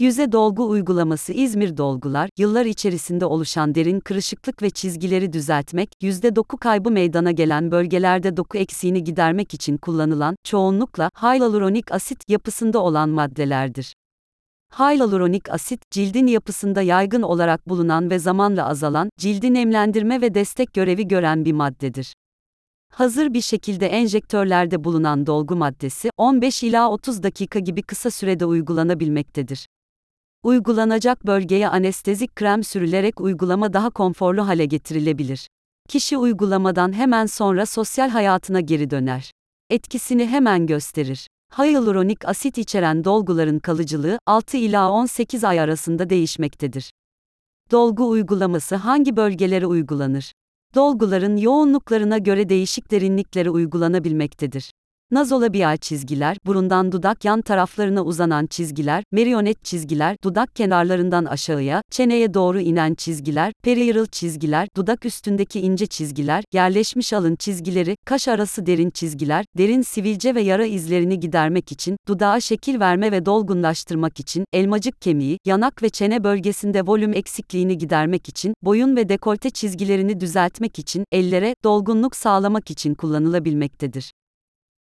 Yüze dolgu uygulaması İzmir dolgular, yıllar içerisinde oluşan derin kırışıklık ve çizgileri düzeltmek, yüzde doku kaybı meydana gelen bölgelerde doku eksiğini gidermek için kullanılan, çoğunlukla, hyaluronik asit yapısında olan maddelerdir. Hyaluronik asit, cildin yapısında yaygın olarak bulunan ve zamanla azalan, cildi nemlendirme ve destek görevi gören bir maddedir. Hazır bir şekilde enjektörlerde bulunan dolgu maddesi, 15 ila 30 dakika gibi kısa sürede uygulanabilmektedir. Uygulanacak bölgeye anestezik krem sürülerek uygulama daha konforlu hale getirilebilir. Kişi uygulamadan hemen sonra sosyal hayatına geri döner. Etkisini hemen gösterir. Hyaluronik asit içeren dolguların kalıcılığı 6 ila 18 ay arasında değişmektedir. Dolgu uygulaması hangi bölgelere uygulanır? Dolguların yoğunluklarına göre değişik derinliklere uygulanabilmektedir. Nazolabial çizgiler, burundan dudak yan taraflarına uzanan çizgiler, merionet çizgiler, dudak kenarlarından aşağıya, çeneye doğru inen çizgiler, periaral çizgiler, dudak üstündeki ince çizgiler, yerleşmiş alın çizgileri, kaş arası derin çizgiler, derin sivilce ve yara izlerini gidermek için, dudağa şekil verme ve dolgunlaştırmak için, elmacık kemiği, yanak ve çene bölgesinde volüm eksikliğini gidermek için, boyun ve dekolte çizgilerini düzeltmek için, ellere, dolgunluk sağlamak için kullanılabilmektedir.